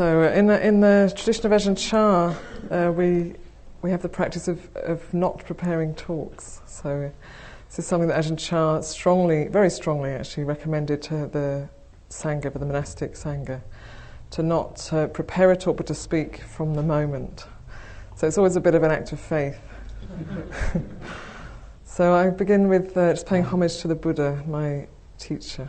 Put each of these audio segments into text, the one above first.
So, uh, in the, in the tradition of Ajahn Chah, uh, we, we have the practice of, of not preparing talks. So, this is something that Ajahn Chah strongly, very strongly actually, recommended to the Sangha, the monastic Sangha, to not uh, prepare a talk but to speak from the moment. So, it's always a bit of an act of faith. so, I begin with uh, just paying homage to the Buddha, my teacher.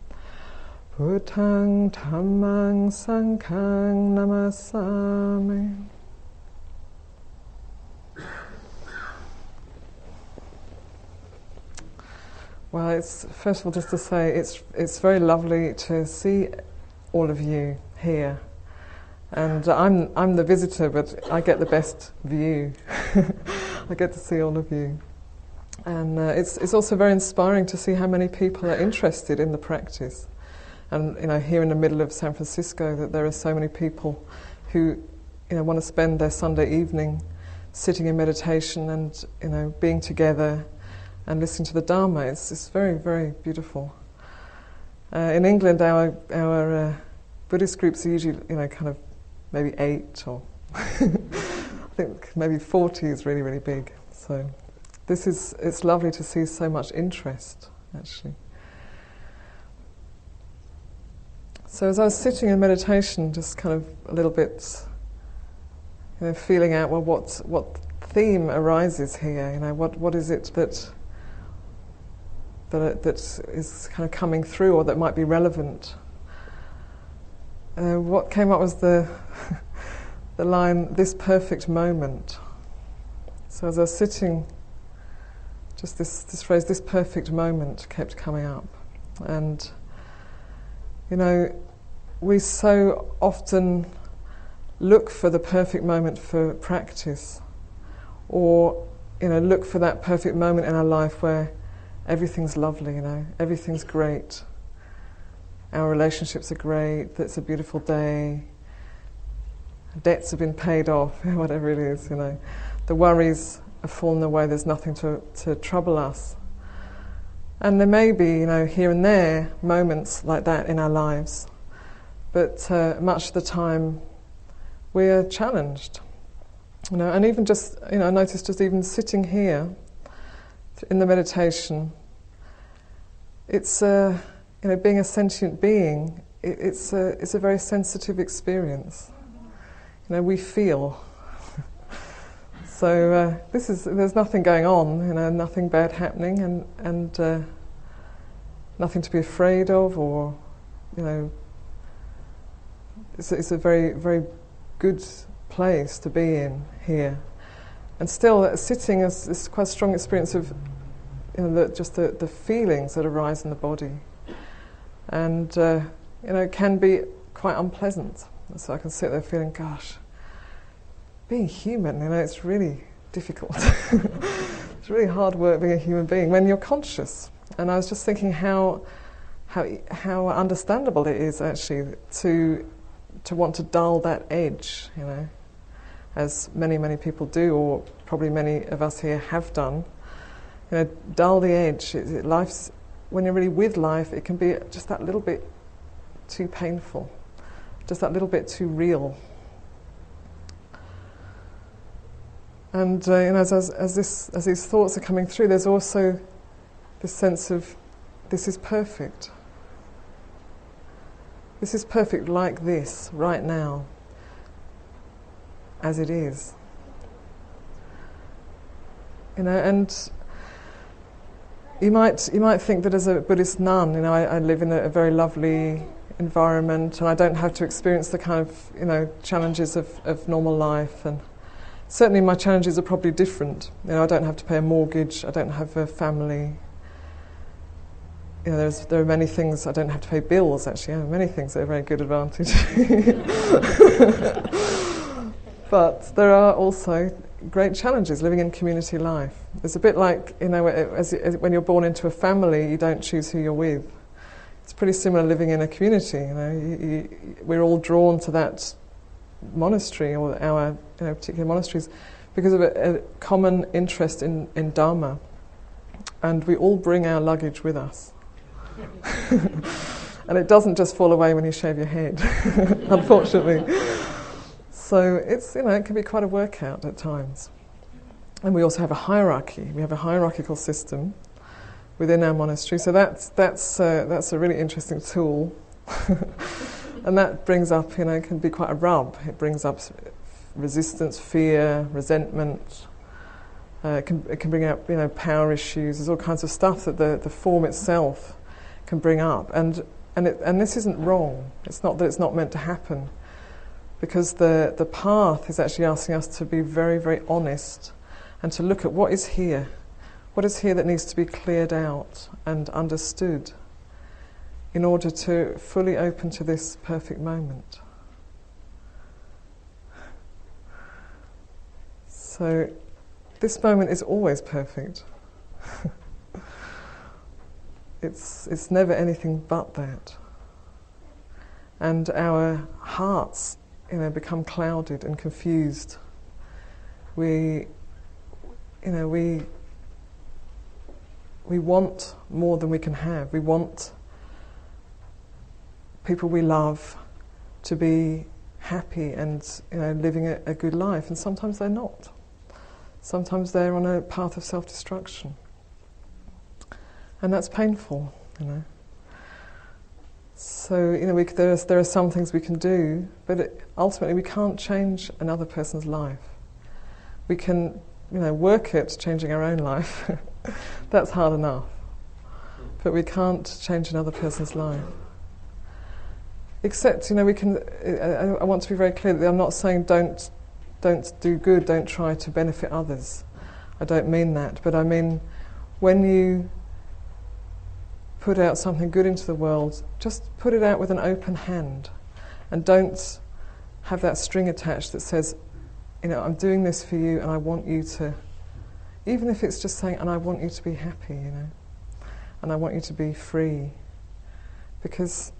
Buddhang Dhammang Sanghang Namasami. Well, it's first of all just to say it's it's very lovely to see all of you here, and I'm I'm the visitor, but I get the best view. I get to see all of you, and uh, it's it's also very inspiring to see how many people are interested in the practice and you know here in the middle of San Francisco that there are so many people who you know want to spend their Sunday evening sitting in meditation and you know being together and listening to the Dharma. It's, it's very very beautiful. Uh, in England, our our uh, Buddhist groups are usually you know kind of maybe eight or I think maybe forty is really really big. So this is it's lovely to see so much interest actually. So as I was sitting in meditation, just kind of a little bit, you know, feeling out well, what what theme arises here? You know, what what is it that that that is kind of coming through, or that might be relevant? Uh, what came up was the the line, "This perfect moment." So as I was sitting, just this this phrase, "This perfect moment," kept coming up, and you know, we so often look for the perfect moment for practice, or you know, look for that perfect moment in our life where everything's lovely, you know, everything's great. Our relationships are great, it's a beautiful day, debts have been paid off, whatever it is, you know. The worries have fallen away, there's nothing to, to trouble us. And there may be, you know, here and there moments like that in our lives, but uh, much of the time we're challenged. You know, and even just, you know, I noticed just even sitting here in the meditation, it's, uh, you know, being a sentient being, it, it's, a, it's a very sensitive experience. You know, we feel. So uh, this is there's nothing going on, you know, nothing bad happening, and and uh, nothing to be afraid of, or you know, it's, it's a very very good place to be in here. And still, uh, sitting is, is quite a strong experience of you know, the, just the, the feelings that arise in the body, and uh, you know, can be quite unpleasant. So I can sit there feeling, gosh, being human, you know, it's really difficult. it's really hard work being a human being when you're conscious. And I was just thinking how, how, how understandable it is actually to, to want to dull that edge, you know, as many, many people do, or probably many of us here have done. You know, dull the edge. It, life's, when you're really with life, it can be just that little bit too painful, just that little bit too real. And uh, you know, as, as, this, as these thoughts are coming through, there's also this sense of this is perfect. This is perfect like this, right now, as it is. You know, and you might, you might think that as a Buddhist nun, you know, I, I live in a, a very lovely environment and I don't have to experience the kind of, you know, challenges of, of normal life and certainly my challenges are probably different. You know, I don't have to pay a mortgage, I don't have a family. You know, there are many things I don't have to pay bills. Actually, yeah, many things are a very good advantage. but there are also great challenges living in community life. It's a bit like, you know, as, as, when you're born into a family, you don't choose who you're with. It's pretty similar living in a community, you know. You, you, we're all drawn to that monastery or our you know, particular monasteries because of a, a common interest in, in Dharma. And we all bring our luggage with us. and it doesn't just fall away when you shave your head, unfortunately. So it's, you know, it can be quite a workout at times. And we also have a hierarchy. We have a hierarchical system within our monastery. So that's, that's, uh, that's a really interesting tool. and that brings up, you know, can be quite a rub. It brings up resistance, fear, resentment. Uh, it, can, it can bring up, you know, power issues. There's all kinds of stuff that the, the form itself can bring up. And, and, it, and this isn't wrong. It's not that it's not meant to happen because the, the path is actually asking us to be very, very honest and to look at what is here. What is here that needs to be cleared out and understood in order to fully open to this perfect moment? So, this moment is always perfect. it's, it's never anything but that. And our hearts you know, become clouded and confused. We, you know, we, we want more than we can have. We want people we love to be happy and you know, living a, a good life, and sometimes they're not. Sometimes they're on a path of self destruction. And that's painful, you know. So, you know, we, there, are, there are some things we can do, but it, ultimately we can't change another person's life. We can, you know, work at changing our own life. That's hard enough. But we can't change another person's life. Except, you know, we can. I, I want to be very clear that I'm not saying don't, don't do good, don't try to benefit others. I don't mean that. But I mean, when you put out something good into the world, just put it out with an open hand and don't have that string attached that says, you know, I'm doing this for you and I want you to, even if it's just saying, and I want you to be happy, you know, and I want you to be free, because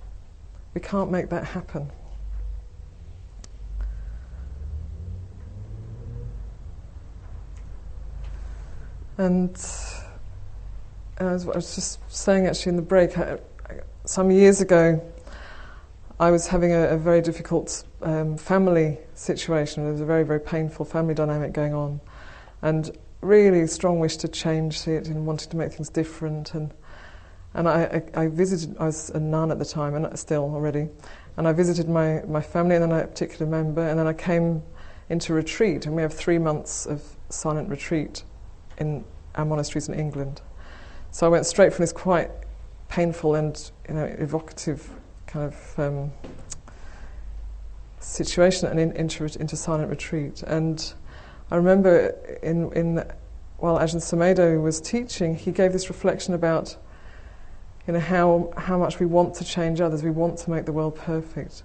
we can't make that happen. And as I was just saying actually in the break, I, some years ago, I was having a, a very difficult um, family situation. There was a very, very painful family dynamic going on, and really strong wish to change it and wanted to make things different. And and I, I, I visited. I was a nun at the time, and still already. And I visited my, my family and then a particular member, and then I came into retreat, and we have three months of silent retreat in our monasteries in England. So I went straight from this quite painful and you know evocative kind of um, situation and in, into, into silent retreat. And I remember in, in while Ajahn Sumedho was teaching, he gave this reflection about you know how how much we want to change others, we want to make the world perfect,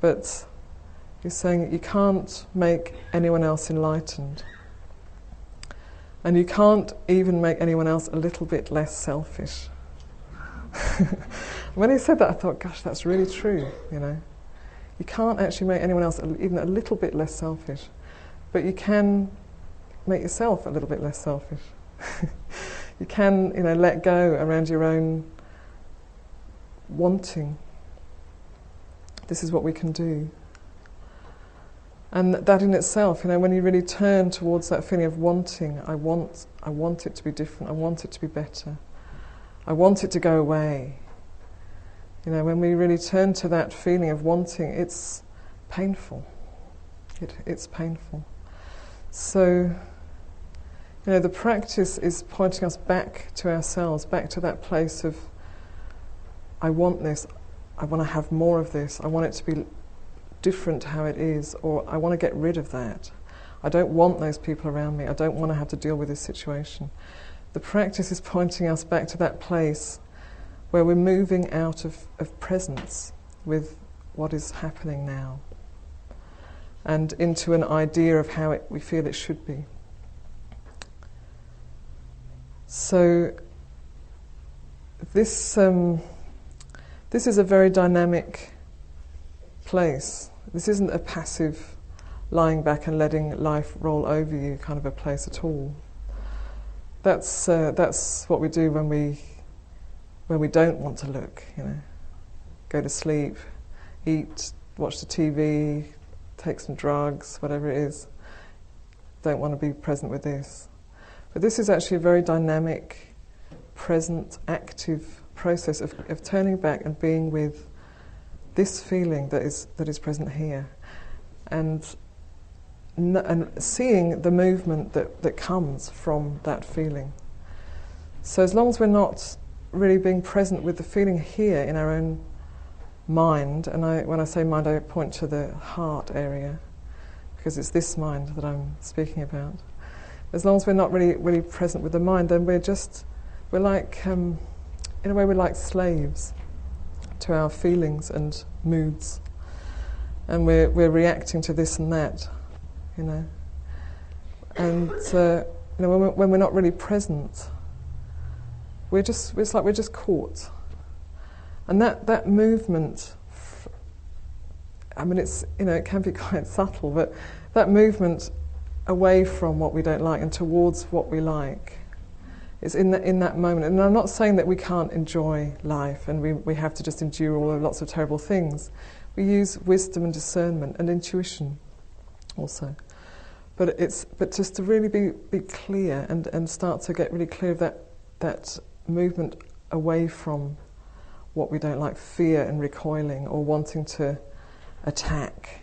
but he's saying that you can't make anyone else enlightened. And you can't even make anyone else a little bit less selfish. when he said that, I thought, gosh, that's really true, you know. You can't actually make anyone else even a little bit less selfish, but you can make yourself a little bit less selfish. you can, you know, let go around your own wanting. This is what we can do. And that in itself, you know, when you really turn towards that feeling of wanting, I want, I want it to be different, I want it to be better, I want it to go away. You know, when we really turn to that feeling of wanting, it's painful. It, it's painful. So, you know, the practice is pointing us back to ourselves, back to that place of, I want this, I want to have more of this, I want it to be different how it is, or I want to get rid of that. I don't want those people around me. I don't want to have to deal with this situation. The practice is pointing us back to that place where we're moving out of, of presence with what is happening now. and into an idea of how it, we feel it should be. So, this, um, this is a very dynamic place. This isn't a passive lying back and letting life roll over you kind of a place at all. That's, uh, that's what we do when we, when we don't want to look, you know. Go to sleep, eat, watch the TV, take some drugs, whatever it is. Don't want to be present with this. But this is actually a very dynamic, present, active process of, of turning back and being with this feeling that is, that is present here. And, and seeing the movement that, that comes from that feeling. So, as long as we're not really being present with the feeling here in our own mind, and I, when I say mind, I point to the heart area, because it's this mind that I'm speaking about. As long as we're not really, really present with the mind, then we're just, we're like, um, in a way, we're like slaves to our feelings and moods. And we're, we're reacting to this and that, you know. And, uh, you know, when we're, when we're not really present, we're just, it's like we're just caught and that, that movement, I mean, it's, you know, it can be quite subtle, but that movement away from what we don't like and towards what we like is in, the, in that moment. And I'm not saying that we can't enjoy life and we, we have to just endure all of lots of terrible things. We use wisdom and discernment and intuition also. But, it's, but just to really be, be clear and, and start to get really clear of that, that movement away from what we don't like, fear and recoiling, or wanting to attack,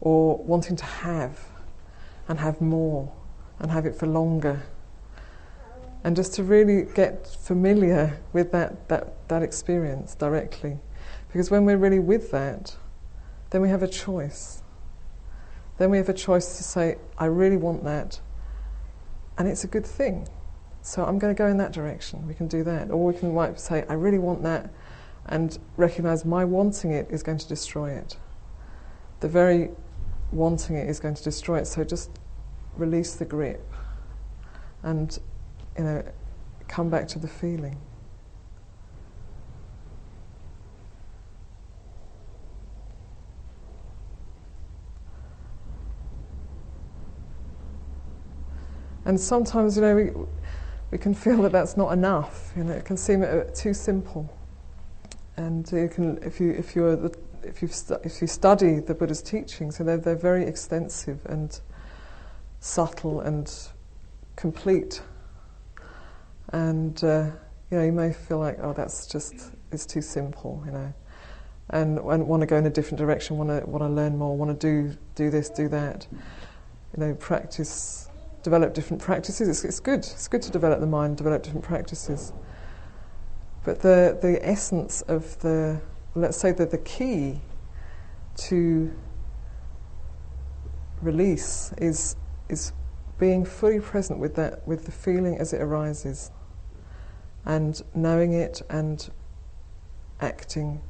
or wanting to have and have more and have it for longer. And just to really get familiar with that, that, that experience directly. Because when we're really with that, then we have a choice. Then we have a choice to say, I really want that, and it's a good thing. So I'm going to go in that direction. We can do that. Or we can say, I really want that, and recognize my wanting it is going to destroy it. The very wanting it is going to destroy it. So just release the grip and you know come back to the feeling. And sometimes, you know, we, we can feel that that's not enough. You know, it can seem uh, too simple. And you can, if you if you the, if you stu- if you study the Buddha's teachings, and they're they're very extensive and subtle and complete. And uh, you know, you may feel like, oh, that's just it's too simple, you know, and, and want to go in a different direction, want to want to learn more, want to do do this, do that. You know, practice, develop different practices. It's, it's good. It's good to develop the mind, develop different practices. But the, the essence of the, let's say that the key to release is, is being fully present with that, with the feeling as it arises, and knowing it and acting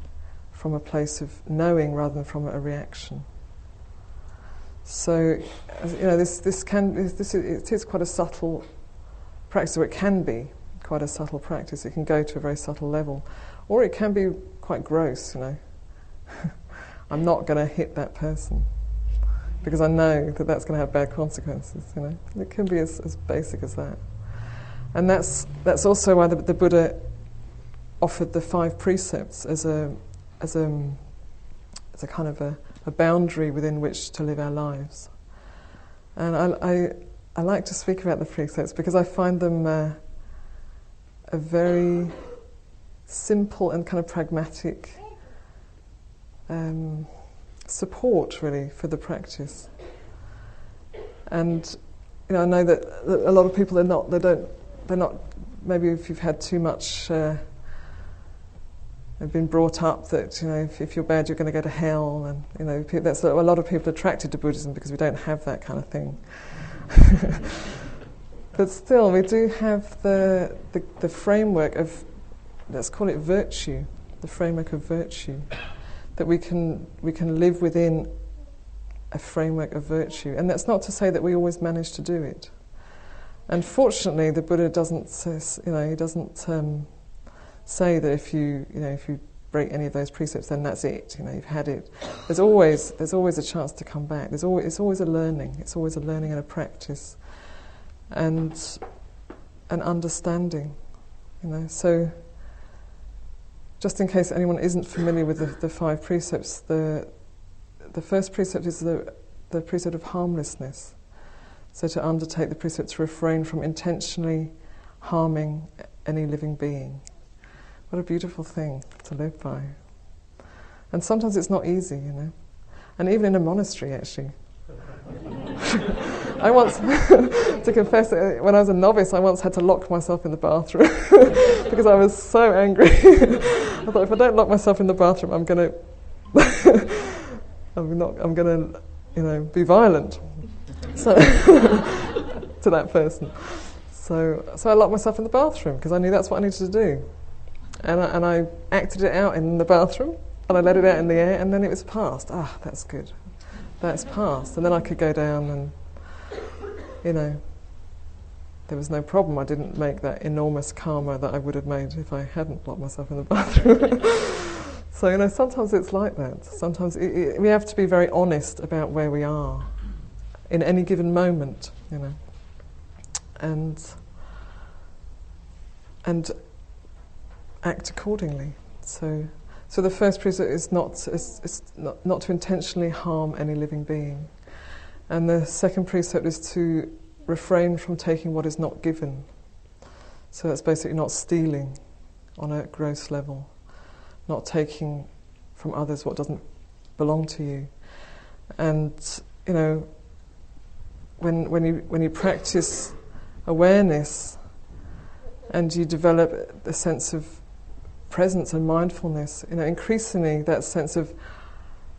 from a place of knowing rather than from a reaction. So, you know, this, this can, this, it is quite a subtle practice, or it can be, quite a subtle practice. It can go to a very subtle level, or it can be quite gross. You know, I'm not going to hit that person because I know that that's going to have bad consequences. You know, it can be as, as basic as that, and that's that's also why the, the Buddha offered the five precepts as a as a as a kind of a, a boundary within which to live our lives. And I, I, I like to speak about the precepts because I find them. Uh, a very simple and kind of pragmatic um, support, really, for the practice. And you know, I know that, a lot of people are not. They don't. They're not. Maybe if you've had too much. Uh, have been brought up that you know if, if, you're bad you're going to go to hell and you know that's a lot of people attracted to Buddhism because we don't have that kind of thing. But still, we do have the, the, the framework of, let's call it virtue, the framework of virtue, that we can, we can live within a framework of virtue. And that's not to say that we always manage to do it. And fortunately, the Buddha doesn't, you know, he doesn't um, say that if you, you know, if you break any of those precepts, then that's it. You know, you've had it. There's always, there's always a chance to come back. There's always, it's always a learning. It's always a learning and a practice, and an understanding. You know, so just in case anyone isn't familiar with the, the five precepts, the the first precept is the the precept of harmlessness. So to undertake the precept to refrain from intentionally harming any living being. What a beautiful thing to live by. And sometimes it's not easy, you know. And even in a monastery, actually. I once, to confess, uh, when I was a novice, I once had to lock myself in the bathroom because I was so angry. I thought if I don't lock myself in the bathroom, I'm going to, I'm not, I'm going to, you know, be violent. So to that person. So, so I locked myself in the bathroom because I knew that's what I needed to do. And I, and I acted it out in the bathroom and I let it out in the air and then it was passed. Ah, that's good. That's passed. And then I could go down and, you know, there was no problem. I didn't make that enormous karma that I would have made if I hadn't locked myself in the bathroom. so, you know, sometimes it's like that. Sometimes it, it, we have to be very honest about where we are in any given moment, you know. And and act accordingly. So, so the first precept is not is, is not, not to intentionally harm any living being, and the second precept is to refrain from taking what is not given. So that's basically not stealing on a gross level, not taking from others what doesn't belong to you, and you know when, when, you, when you practice awareness and you develop a sense of presence and mindfulness, you know, increasingly that sense of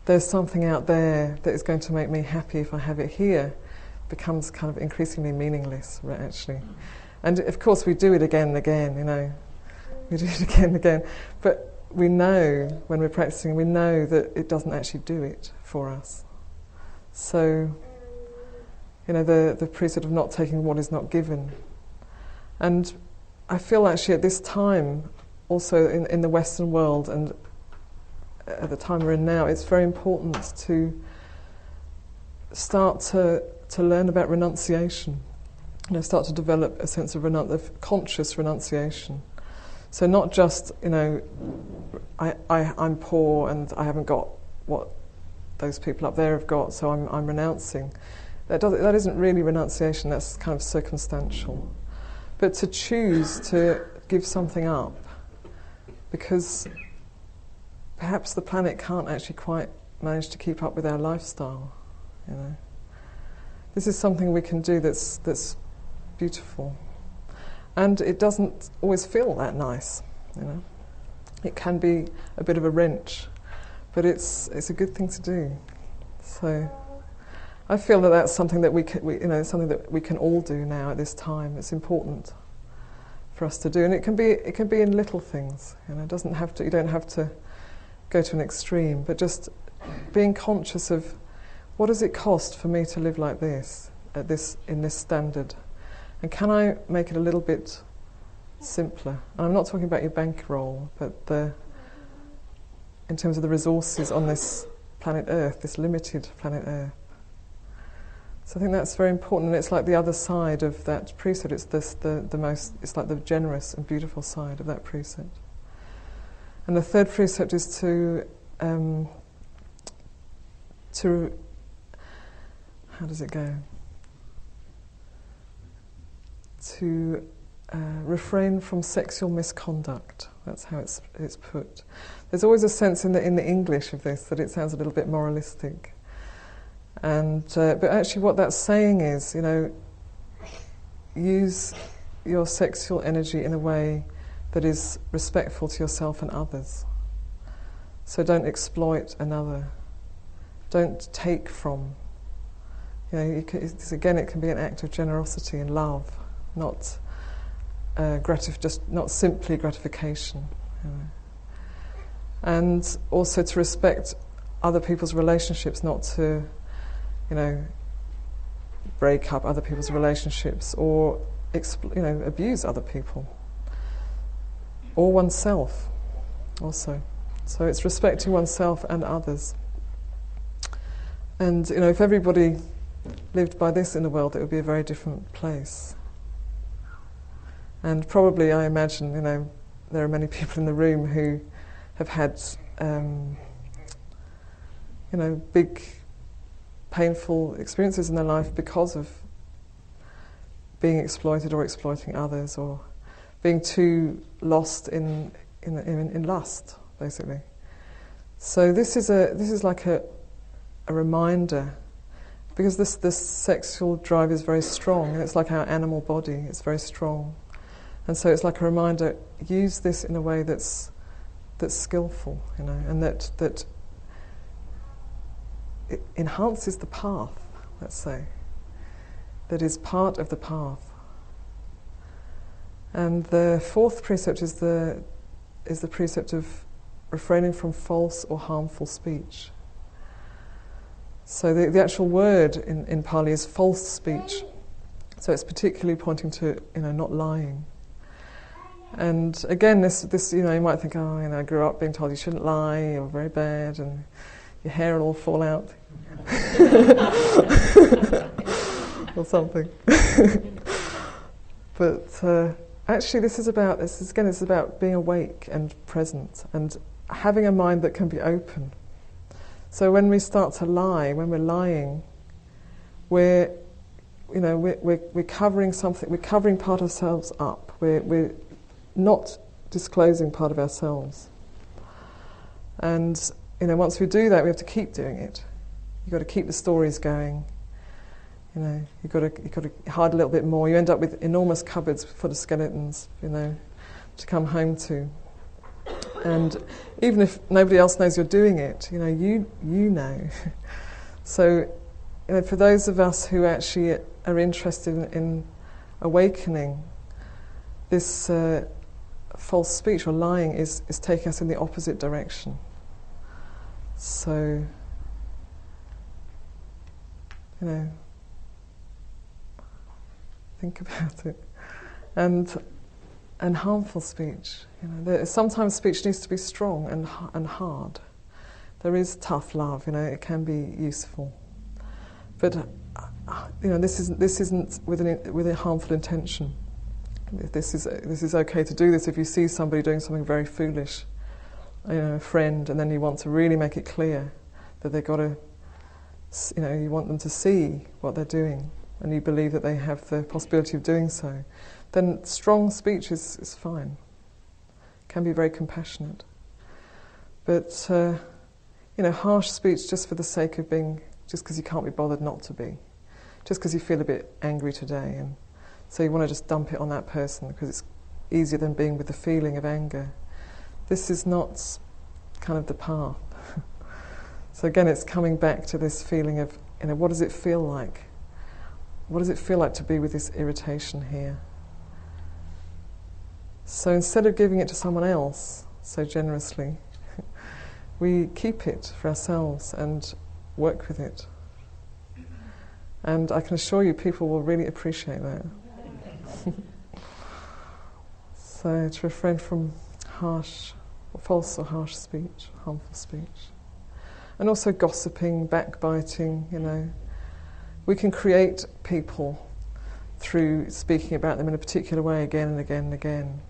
there's something out there that is going to make me happy if I have it here becomes kind of increasingly meaningless, right, actually. And of course, we do it again and again, you know, we do it again and again. But we know when we're practicing, we know that it doesn't actually do it for us. So, you know, the, the precept of not taking what is not given. And I feel actually at this time, also in, in the Western world and at the time we're in now, it's very important to start to, to learn about renunciation. You know, start to develop a sense of, renun- of conscious renunciation. So not just, you know, I, I, I'm poor and I haven't got what those people up there have got, so I'm, I'm renouncing. That, does, that isn't really renunciation, that's kind of circumstantial. But to choose to give something up, because perhaps the planet can't actually quite manage to keep up with our lifestyle, you know. This is something we can do that's, that's beautiful. And it doesn't always feel that nice, you know. It can be a bit of a wrench, but it's, it's a good thing to do. So. I feel that that's something that we, can, we, you know, something that we can all do now at this time. It's important for us to do, and it can be it can be in little things. You know, it doesn't have to. You don't have to go to an extreme, but just being conscious of what does it cost for me to live like this at this in this standard, and can I make it a little bit simpler? And I'm not talking about your bankroll, but the in terms of the resources on this planet Earth, this limited planet Earth. So I think that's very important, and it's like the other side of that precept. It's this, the, the most, it's like the generous and beautiful side of that precept. And the third precept is to, um, to, how does it go? To uh, refrain from sexual misconduct. That's how it's, it's put. There's always a sense in the, in the English of this that it sounds a little bit moralistic. And, uh, but actually, what that's saying is, you know, use your sexual energy in a way that is respectful to yourself and others. So don't exploit another. Don't take from. You know, you can, again, it can be an act of generosity and love, not uh, gratif- just not simply gratification. You know. And also to respect other people's relationships, not to you know, break up other people's relationships or expl- you know abuse other people or oneself also. So it's respecting oneself and others. And you know, if everybody lived by this in the world, it would be a very different place. And probably, I imagine, you know, there are many people in the room who have had, um, you know, big, painful experiences in their life because of being exploited or exploiting others, or being too lost in in, in, in lust, basically. So this is a this is like a a reminder because this this sexual drive is very strong and it's like our animal body it's very strong and so it's like a reminder use this in a way that's that's skillful you know and that that it enhances the path let's say that is part of the path and the fourth precept is the is the precept of refraining from false or harmful speech so the, the actual word in, in Pali is false speech. So it's particularly pointing to you know not lying. And again, this this you know you might think, oh, you know, I grew up being told you shouldn't lie, you're very bad, and your hair will all fall out, or something. but uh, actually, this is about this is, again, it's about being awake and present and having a mind that can be open so when we start to lie, when we're lying, we're, you know, we're, we're, we're covering something, we're covering part of ourselves up. We're, we're not disclosing part of ourselves. And, you know, once we do that, we have to keep doing it. You've got to keep the stories going. You know, you've got to, you've got to hide a little bit more. You end up with enormous cupboards full of skeletons, you know, to come home to. And even if nobody else knows you're doing it, you know, you, you know. so, you know, for those of us who actually are interested in, in awakening, this uh, false speech or lying is, is taking us in the opposite direction. So, you know, think about it. And and harmful speech. You know, there, sometimes speech needs to be strong and and hard. There is tough love. You know, it can be useful, but uh, you know, this isn't this isn't with an with a harmful intention. This is this is okay to do this if you see somebody doing something very foolish, you know, a friend, and then you want to really make it clear that they've got to, you know, you want them to see what they're doing, and you believe that they have the possibility of doing so then strong speech is, is fine. Can be very compassionate. But, uh, you know, harsh speech just for the sake of being, just because you can't be bothered not to be, just because you feel a bit angry today, and so you want to just dump it on that person because it's easier than being with the feeling of anger. This is not kind of the path. So again, it's coming back to this feeling of, you know, what does it feel like? What does it feel like to be with this irritation here? So instead of giving it to someone else so generously, we keep it for ourselves and work with it. And I can assure you, people will really appreciate that. so to refrain from harsh, false or harsh speech, harmful speech. And also gossiping, backbiting, you know. We can create people through speaking about them in a particular way again and again and again.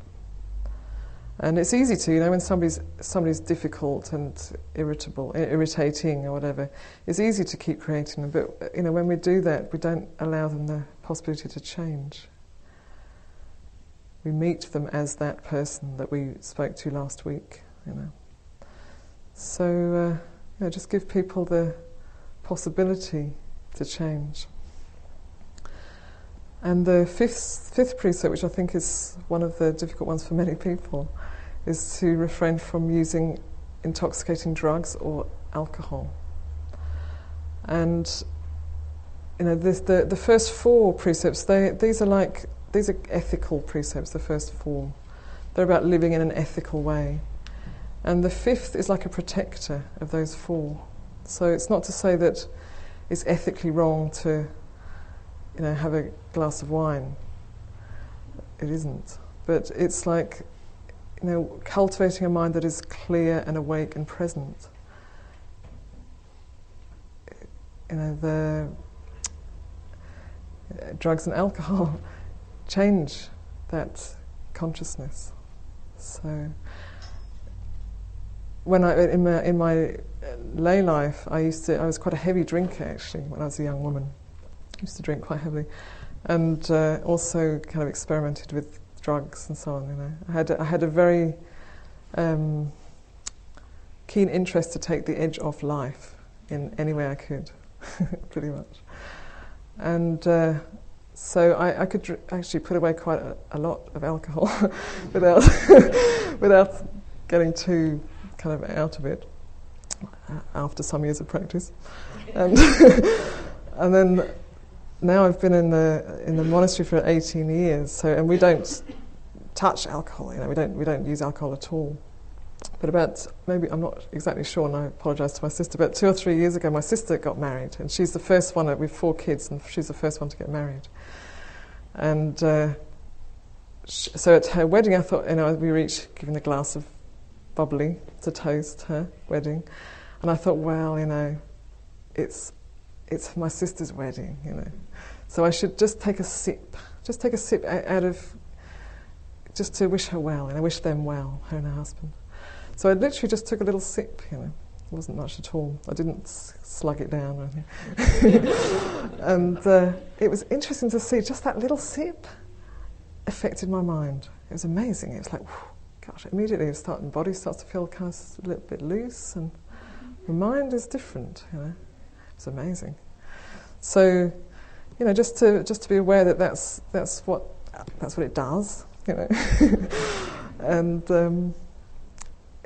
And it's easy to, you know, when somebody's somebody's difficult and irritable, irritating or whatever, it's easy to keep creating them. But you know, when we do that, we don't allow them the possibility to change. We meet them as that person that we spoke to last week, you know. So, uh, just give people the possibility to change. And the fifth, fifth precept, which I think is one of the difficult ones for many people, is to refrain from using intoxicating drugs or alcohol. And you know, the, the, the first four precepts, they, these are like these are ethical precepts. The first four, they're about living in an ethical way, and the fifth is like a protector of those four. So it's not to say that it's ethically wrong to, you know, have a glass of wine. It isn't. But it's like, you know, cultivating a mind that is clear and awake and present. You know, the uh, drugs and alcohol change that consciousness. So when I in my, in my lay life, I used to I was quite a heavy drinker actually when I was a young woman. I used to drink quite heavily, and uh, also kind of experimented with drugs and so on. You know, I had I had a very um, keen interest to take the edge off life in any way I could, pretty much, and. Uh, so I, I could dr- actually put away quite a, a lot of alcohol without without getting too kind of out of it uh, after some years of practice, and and then now I've been in the in the monastery for 18 years. So and we don't touch alcohol. You know, we don't we don't use alcohol at all. But about maybe I'm not exactly sure, and I apologise to my sister. But two or three years ago, my sister got married, and she's the first one with four kids, and she's the first one to get married. And uh, so at her wedding, I thought, you know, we were each given a glass of bubbly to toast her wedding, and I thought, well, you know, it's it's my sister's wedding, you know, so I should just take a sip, just take a sip out of, just to wish her well, and I wish them well, her and her husband. So I literally just took a little sip, you know. It wasn't much at all. I didn't slug it down or anything. and uh, it was interesting to see just that little sip affected my mind. It was amazing. It was like, whew, gosh, immediately start, the body starts to feel kind of a little bit loose, and the mind is different. You know, it's amazing. So, you know, just to just to be aware that that's that's what that's what it does. You know, and. Um,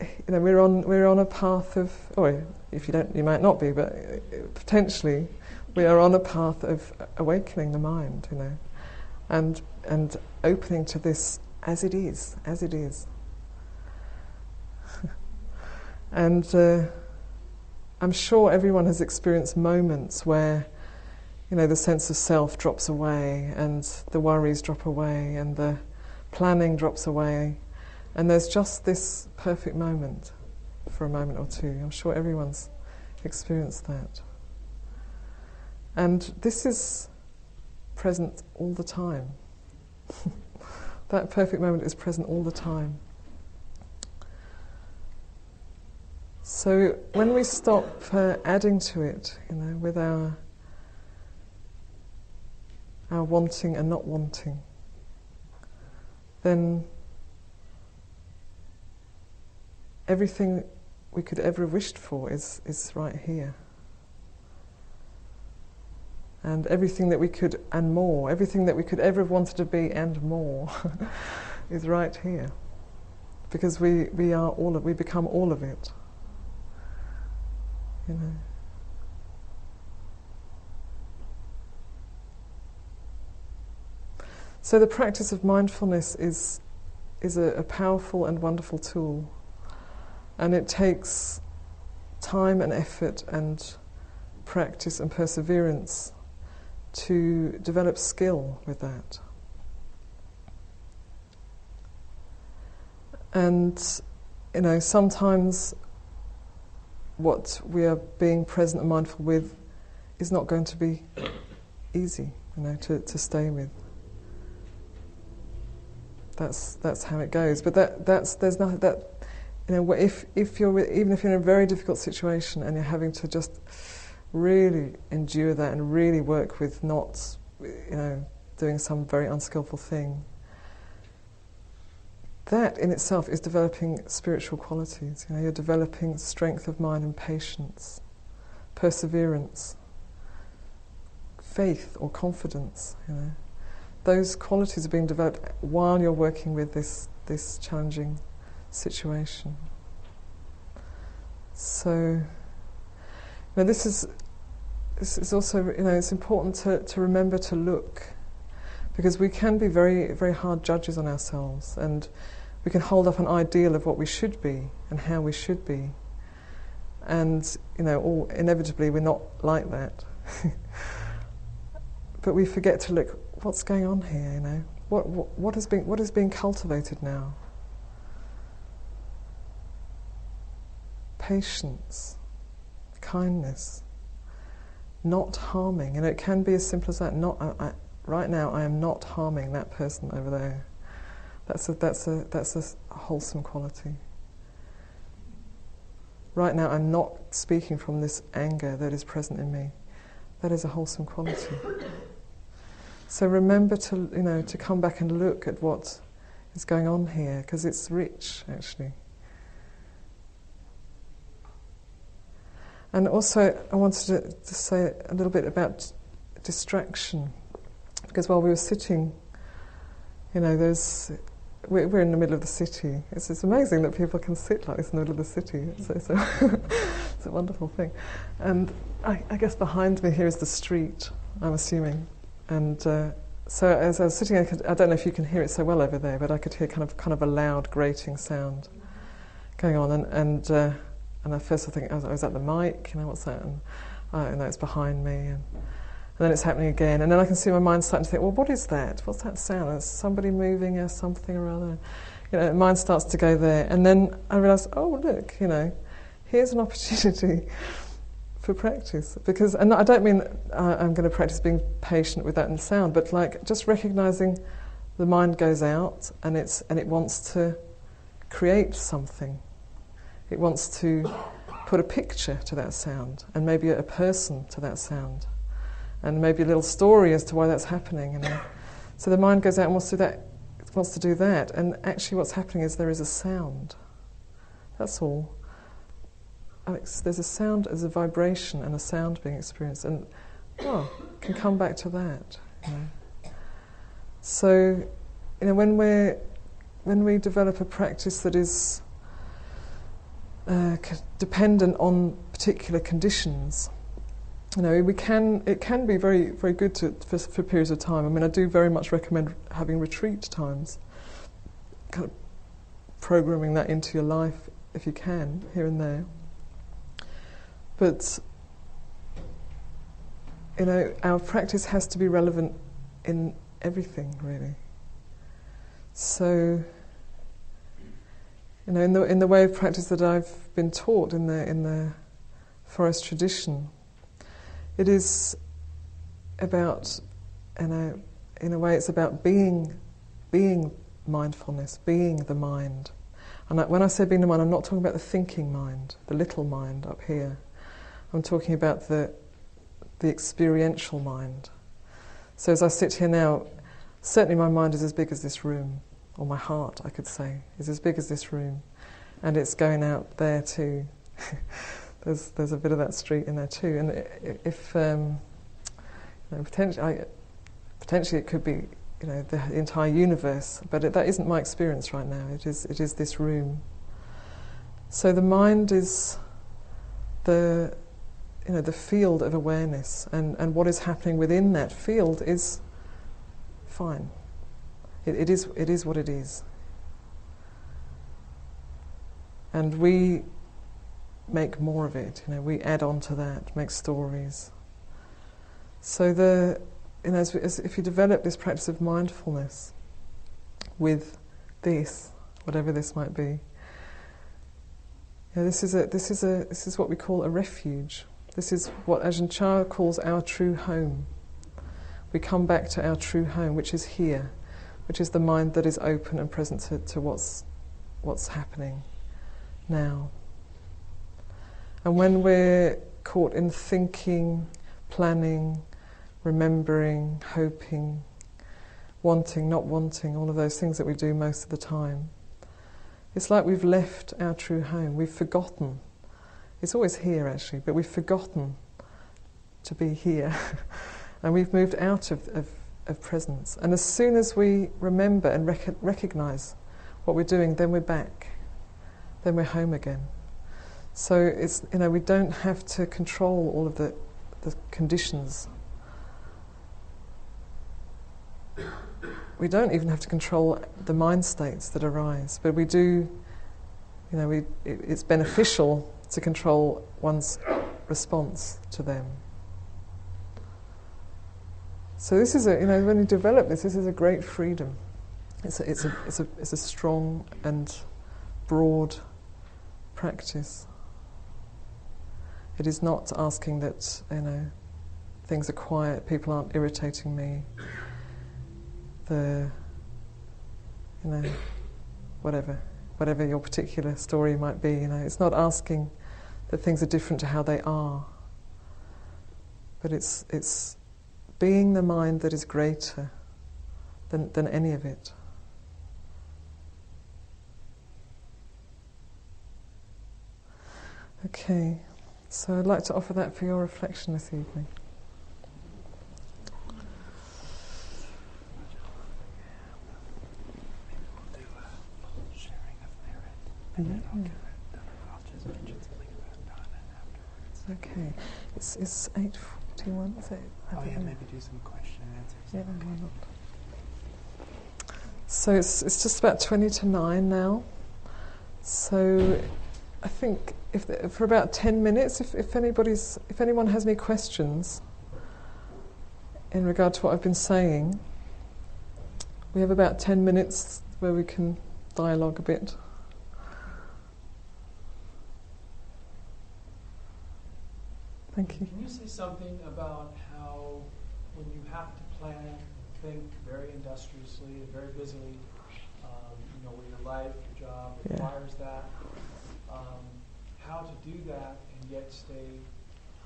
you know, we're on we're on a path of, or if you don't, you might not be, but potentially, we are on a path of awakening the mind, you know, and and opening to this as it is, as it is. And uh, I'm sure everyone has experienced moments where, you know, the sense of self drops away, and the worries drop away, and the planning drops away and there's just this perfect moment for a moment or two. I'm sure everyone's experienced that. And this is present all the time. that perfect moment is present all the time. So when we stop uh, adding to it, you know, with our our wanting and not wanting, then everything we could ever have wished for is, is right here. And everything that we could, and more, everything that we could ever have wanted to be and more is right here. Because we, we are all of, we become all of it. You know. So the practice of mindfulness is, is a, a powerful and wonderful tool and it takes time and effort and practice and perseverance to develop skill with that. And, you know, sometimes what we are being present and mindful with is not going to be easy, you know, to, to stay with. That's that's how it goes. But that that's there's nothing that you know, if, if you're even if you're in a very difficult situation and you're having to just really endure that and really work with not, you know, doing some very unskillful thing, that in itself is developing spiritual qualities. You know, you're developing strength of mind and patience, perseverance, faith or confidence. You know, those qualities are being developed while you're working with this this challenging situation. So, now this is this is also you know it's important to, to remember to look because we can be very very hard judges on ourselves and we can hold up an ideal of what we should be and how we should be and you know all inevitably we're not like that but we forget to look what's going on here, you know? What, what, what, is being, what is being cultivated now? Patience, kindness, not harming. And it can be as simple as that. Not, I, I, right now, I am not harming that person over there. That's a, that's a, that's a wholesome quality. Right now, I'm not speaking from this anger that is present in me. That is a wholesome quality. So remember to, you know, to come back and look at what is going on here, because it's rich, actually. And also, I wanted to, to, say a little bit about distraction, because while we were sitting, you know, there's we're, we're in the middle of the city. It's, it's amazing that people can sit like this in the middle of the city. It's, it's, a, it's a wonderful thing. And I, I, guess behind me here is the street, I'm assuming. And uh, so as I was sitting, I, could, I, don't know if you can hear it so well over there, but I could hear kind of kind of a loud grating sound going on. And and, uh, and at first I think, I was at the mic? You know, what's that? And I uh, it's behind me. And, and then it's happening again. And then I can see my mind starting to think, well, what is that? What's that sound? Is somebody moving or something or other? You know, mind starts to go there. And then I realise, oh, look, you know, here's an opportunity for practice. Because, and I don't mean I'm going to practice being patient with that and sound, but like just recognising the mind goes out and, it's, and it wants to create something. It wants to put a picture to that sound and maybe a person to that sound and maybe a little story as to why that's happening. And so the mind goes out and wants to do that, wants to do that, and actually what's happening is there is a sound. That's all. there's a sound, there's a vibration and a sound being experienced, and oh, can come back to that. You know. So, you know, when we when we develop a practice that is uh, dependent on particular conditions, you know, we can, it can be very, very good to, for, for periods of time. I mean, I do very much recommend having retreat times, kind of programming that into your life if you can, here and there. But, you know, our practice has to be relevant in everything, really. So, you know, in the, in the way of practice that I've been taught in the, in the forest tradition, it is about, in a, in a way, it's about being, being mindfulness, being the mind. And when I say being the mind, I'm not talking about the thinking mind, the little mind up here. I'm talking about the, the experiential mind. So as I sit here now, certainly my mind is as big as this room, or my heart, I could say, is as big as this room. And it's going out there too. there's there's a bit of that street in there too. And if um, you know, potentially, I, potentially it could be you know the entire universe, but it, that isn't my experience right now. It is it is this room. So the mind is the you know the field of awareness, and, and what is happening within that field is fine. It, it is it is what it is. And we make more of it. You know, we add on to that, make stories. So the, you know, as, as if you develop this practice of mindfulness with this, whatever this might be, you know, this is a this is a this is what we call a refuge. This is what Ajahn Chah calls our true home. We come back to our true home, which is here, which is the mind that is open and present to, to what's what's happening now. And when we're caught in thinking, planning, remembering, hoping, wanting, not wanting, all of those things that we do most of the time, it's like we've left our true home. We've forgotten. It's always here, actually, but we've forgotten to be here. and we've moved out of, of, of, presence. And as soon as we remember and rec- recognize what we're doing, then we're back. Then we're home again. So it's you know we don't have to control all of the the conditions. We don't even have to control the mind states that arise, but we do. You know, we, it, it's beneficial to control one's response to them. So this is a, you know, when you develop this, this is a great freedom. It's a, it's a, it's a, it's a strong and broad practice. It is not asking that, you know, things are quiet, people aren't irritating me, the, you know, whatever, whatever your particular story might be, you know, it's not asking that things are different to how they are, but it's, it's being the mind that is greater than, than any of it. Okay, so I'd like to offer that for your reflection this evening. Okay, it's, it's 8.41, is it? Oh yeah, maybe do some question and answers. Yeah, why not? So it's, it's just about 20 to 9 now. So I think if the, for about 10 minutes, if, if, anybody's, if anyone has any questions in regard to what I've been saying, we have about 10 minutes where we can dialogue a bit. Thank you. Can you say something about how, when you have to plan, and think very industriously and very busily, um, you know, where your life, your job Yeah. requires that, um, how to do that and yet stay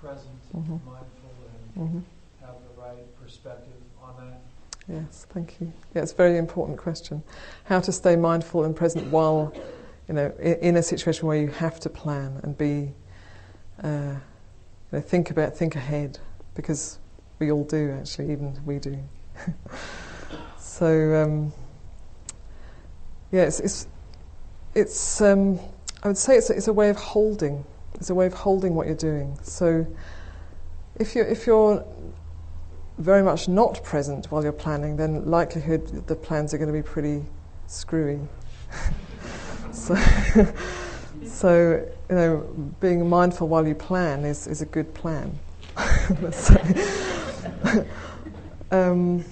present, Mhm. mindful, and hmm have the right perspective on that? Yes, thank you. Yeah, it's a very important question. How to stay mindful and present while, you know, in, in a situation where you have to plan and be, uh, you know, think about, think ahead, because we all do actually, even we do. so, um, yeah, it's, it's, it's um, I would say it's a, it's a way of holding. It's a way of holding what you're doing. So, if you're, if you're very much not present while you're planning, then likelihood the plans are going to be pretty screwy. so, so you know, being mindful while you plan is, is a good plan. Um,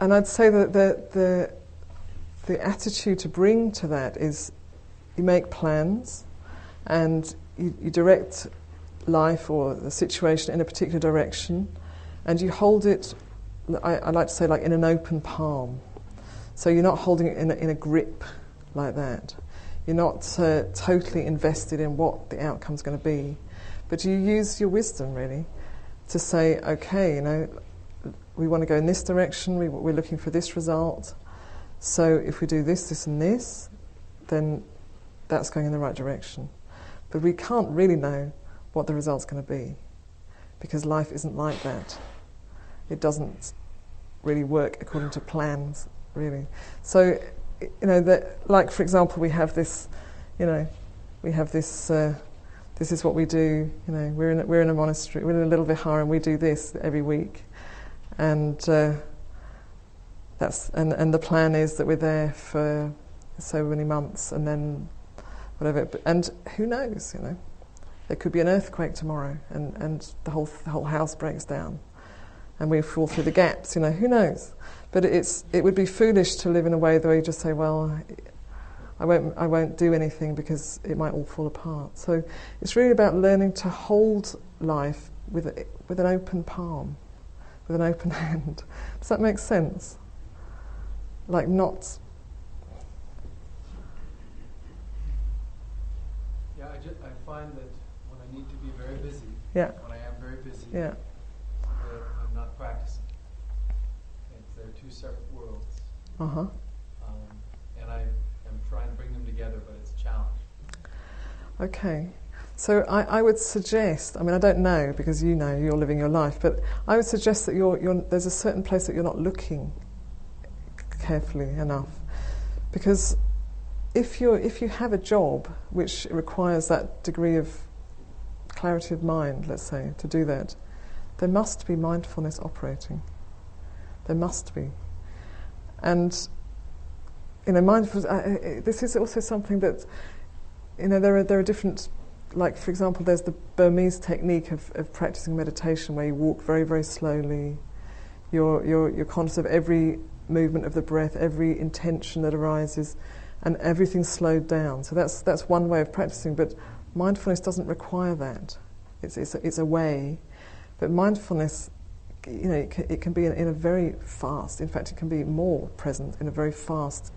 and I'd say that the, the the attitude to bring to that is you make plans and you, you direct life or the situation in a particular direction and you hold it, I, I, like to say, like in an open palm. So you're not holding it in a, in a grip like that. You're not uh, totally invested in what the outcome's going to be, but you use your wisdom really to say, okay, you know, we want to go in this direction. We, we're looking for this result. So if we do this, this, and this, then that's going in the right direction. But we can't really know what the result's going to be because life isn't like that. It doesn't really work according to plans, really. So, you know, that, like for example, we have this, you know, we have this. Uh, this is what we do. You know, we're in a, we're in a monastery. We're in a little vihara, and we do this every week, and uh, that's and and the plan is that we're there for so many months, and then whatever. And who knows? You know, there could be an earthquake tomorrow, and, and the whole the whole house breaks down, and we fall through the gaps. You know, who knows? But it's it would be foolish to live in a way where you just say, well, I won't I won't do anything because it might all fall apart. So it's really about learning to hold life with a, with an open palm, with an open hand. Does that make sense? Like not Yeah, I, ju- I find that when I need to be very busy, yeah when I am very busy, yeah I'm not practicing. It's, they're two separate worlds. uh huh. Um, and I am trying to bring them together, but it's a challenge. Okay. So I, I would suggest, I mean, I don't know because you know you're living your life, but I would suggest that you're, you're, there's a certain place that you're not looking carefully enough. Because if, you're, if you have a job which requires that degree of clarity of mind, let's say, to do that, there must be mindfulness operating. There must be. And, you know, mindfulness, uh, uh, this is also something that, you know, there are, there are different like for example, there's the Burmese technique of, of practicing meditation where you walk very, very slowly, You're, you're, you're conscious of every movement of the breath, every intention that arises, and everything's slowed down. So that's, that's one way of practicing, but mindfulness doesn't require that. It's, it's, a, it's a way, but mindfulness, you know, it can, it can be in, in a very fast, in fact, it can be more present in a very fast,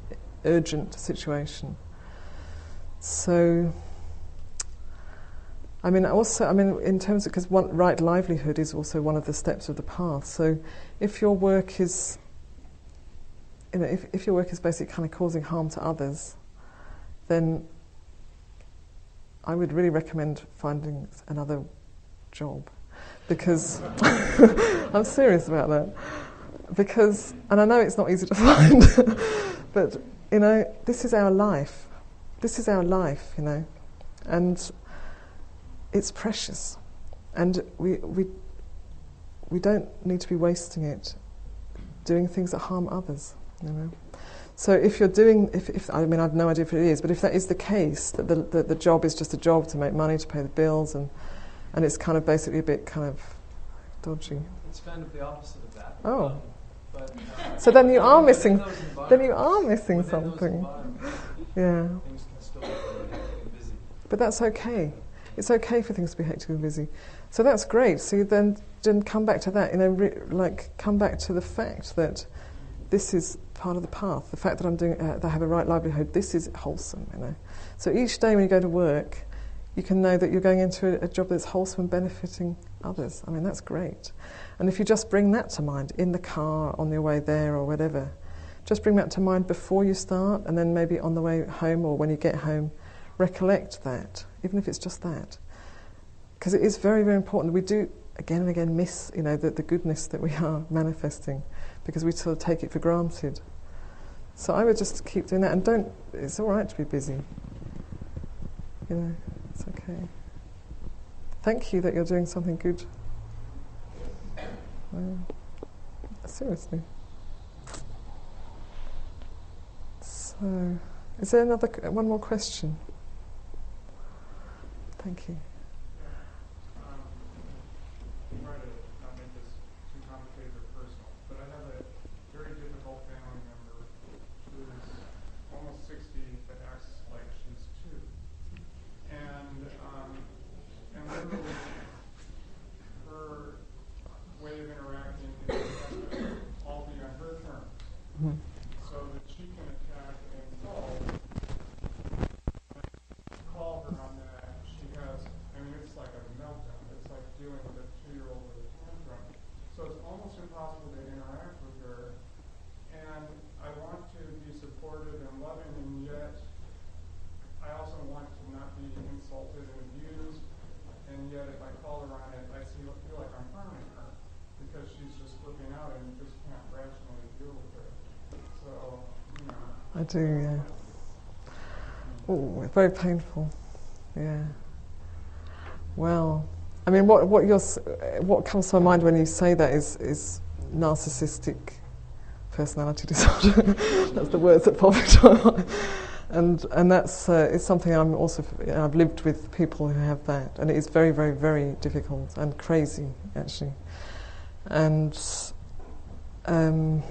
urgent situation. So, I mean, also, I mean, in terms of because right livelihood is also one of the steps of the path. So, if your work is, you know, if, if your work is basically kind of causing harm to others, then I would really recommend finding another job, because I'm serious about that. Because, and I know it's not easy to find, but you know, this is our life. This is our life, you know, and it's precious, and we we we don't need to be wasting it doing things that harm others. You know. So if you're doing, if, if I mean, I have no idea if it is, but if that is the case, that the, the, the job is just a job to make money to pay the bills, and and it's kind of basically a bit kind of dodgy. It's kind of the opposite of that. Oh. Um, but, uh, so then you are missing. Then you are missing something. Yeah. Things can still be very hectic and busy. But that's okay. It's okay for things to be hectic and busy. So that's great. So you then then come back to that. You know, re- like come back to the fact that this is part of the path. The fact that I'm doing, uh, that I have a right livelihood. This is wholesome. You know. So each day when you go to work, you can know that you're going into a, a job that's wholesome and benefiting others. I mean, that's great. And if you just bring that to mind in the car, on your way there, or whatever, just bring that to mind before you start, and then maybe on the way home or when you get home, recollect that, even if it's just that. Because it is very, very important. We do again and again miss, you know, the, the goodness that we are manifesting because we sort of take it for granted. So I would just keep doing that, and don't. It's all right to be busy. You know, it's okay. Thank you that you're doing something good. Seriously. So, is there another one more question? Thank you. Um, try to not make this too complicated or personal, but I have a very difficult family member who's almost 60 but acts like she's two. And, um, and literally, her way of interacting is has to all be on her terms Mhm. so that she can attack and call. Call her on that. She has, I mean, it's like a meltdown. It's like dealing with a two-year-old with a tantrum. So it's almost impossible to interact with her. And I want to be supportive and loving, and yet I also want to not be insulted and abused. And yet, if I call her on it, I feel, feel like I'm harming her because she's just flipping out and you just can't rationally deal with her. So, you know. I do, yeah. Oh, very painful. Yeah. Well, I mean, what what you're, what comes to my mind when you say that is is narcissistic personality disorder. that's the words that pop into my mind. And and that's uh, something I'm also I've lived with people who have that, and it is very very very difficult and crazy actually. And um,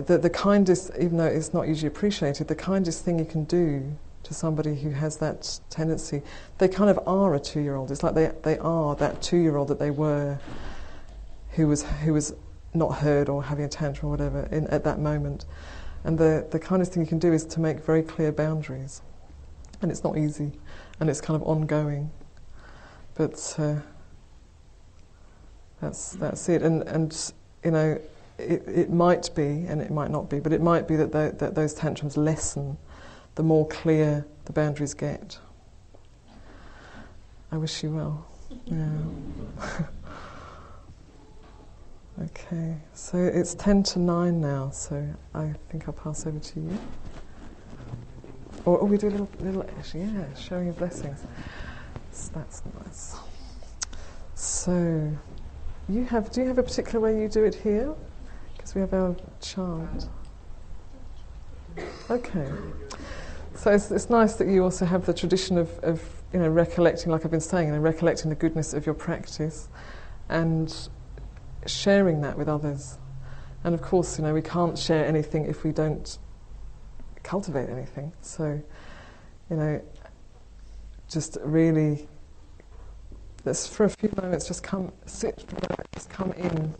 the, the kindest, even though it's not usually appreciated, the kindest thing you can do to somebody who has that tendency, they kind of are a two-year-old. It's like they they are that two-year-old that they were, who was who was not heard or having a tantrum or whatever in, at that moment. And the the kindest thing you can do is to make very clear boundaries, and it's not easy, and it's kind of ongoing, but. Uh, that's that's it, and and you know, it, it might be, and it might not be, but it might be that, tho- that those tantrums lessen the more clear the boundaries get. I wish you well. Yeah. okay, so it's ten to nine now, so I think I'll pass over to you. Or, or we do a little, little, yeah, sharing of blessings. So that's nice. So, you have, do you have a particular way you do it here? Because we have our chant. Okay. So it's, it's nice that you also have the tradition of, of, you know, recollecting, like I've been saying, you know, recollecting the goodness of your practice and sharing that with others. And of course, you know, we can't share anything if we don't cultivate anything. So, you know, just really, let's for a few moments just come, sit, just come in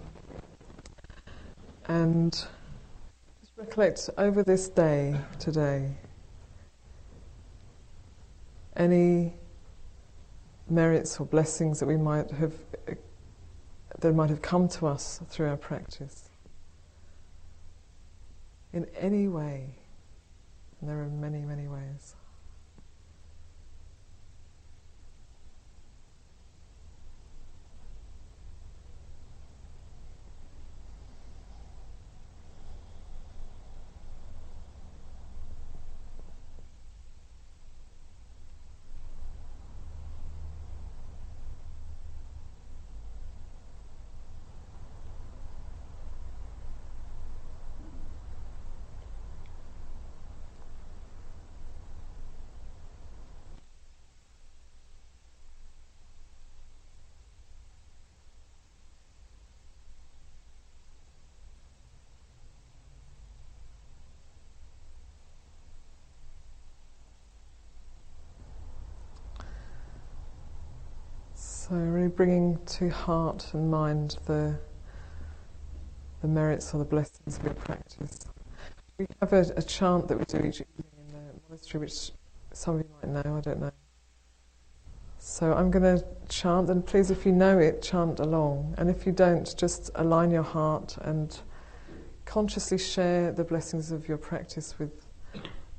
and just recollect over this day today. Any merits or blessings that we might have that might have come to us through our practice? In any way and there are many many ways So, really bringing to heart and mind the, the merits or the blessings of your practice. We have a, a chant that we do each evening in the monastery, which some of you might know, I don't know. So, I'm going to chant, and please, if you know it, chant along. And if you don't, just align your heart and consciously share the blessings of your practice with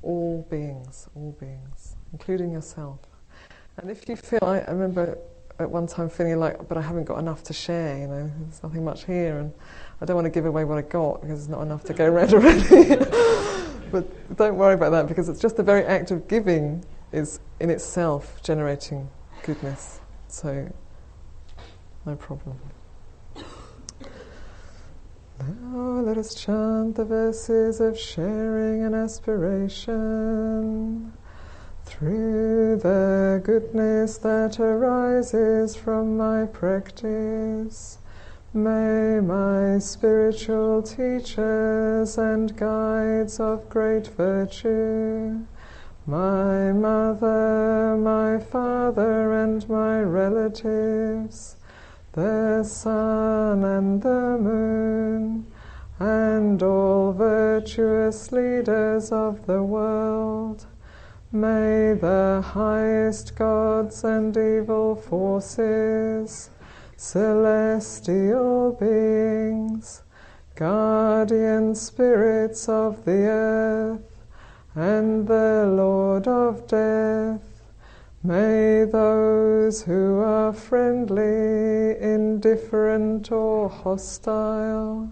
all beings, all beings, including yourself. And if you feel, I, I remember at one time feeling like, but I haven't got enough to share, you know, there's nothing much here, and I don't want to give away what I got because there's not enough to go around already. but don't worry about that because it's just the very act of giving is in itself generating goodness. So, no problem. Now let us chant the verses of sharing and aspiration. Through the goodness that arises from my practice, may my spiritual teachers and guides of great virtue, my mother, my father, and my relatives, the sun and the moon, and all virtuous leaders of the world, May the highest gods and evil forces, celestial beings, guardian spirits of the earth, and the Lord of death, may those who are friendly, indifferent, or hostile,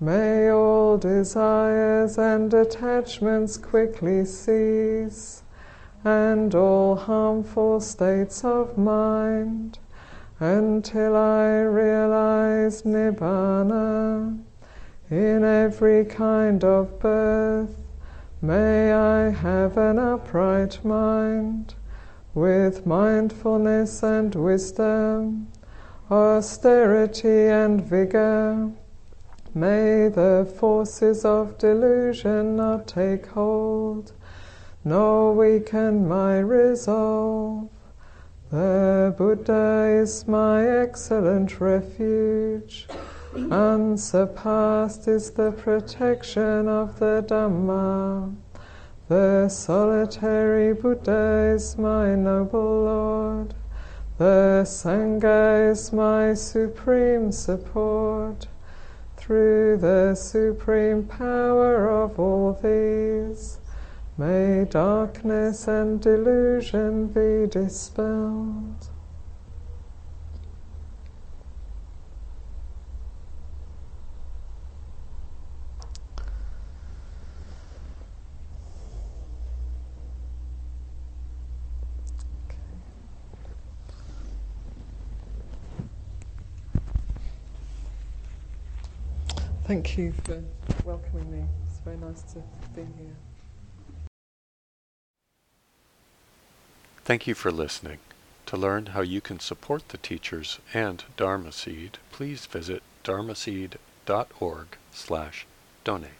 May all desires and attachments quickly cease, and all harmful states of mind, until I realize Nibbana in every kind of birth. May I have an upright mind, with mindfulness and wisdom, austerity and vigor May the forces of delusion not take hold, nor weaken my resolve. The Buddha is my excellent refuge. Unsurpassed is the protection of the Dhamma. The solitary Buddha is my noble Lord. The Sangha is my supreme support through the supreme power of all these, may darkness and delusion be dispelled. Thank you for welcoming me. It's very nice to be here. Thank you for listening. To learn how you can support the teachers and Dharma Seed, please visit dharmaseed.org slash donate.